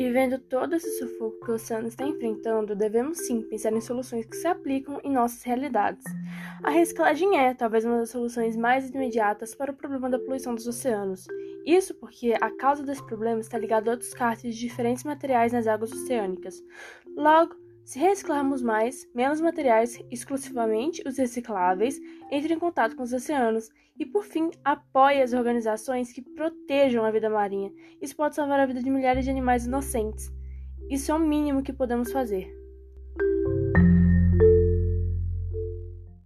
E vendo todo esse sufoco que o oceano está enfrentando, devemos sim pensar em soluções que se aplicam em nossas realidades. A reciclagem é, talvez, uma das soluções mais imediatas para o problema da poluição dos oceanos. Isso porque a causa desse problema está ligada ao descarte de diferentes materiais nas águas oceânicas. Logo, se reciclarmos mais, menos materiais, exclusivamente os recicláveis, entre em contato com os oceanos e, por fim, apoie as organizações que protejam a vida marinha. Isso pode salvar a vida de milhares de animais inocentes. Isso é o mínimo que podemos fazer.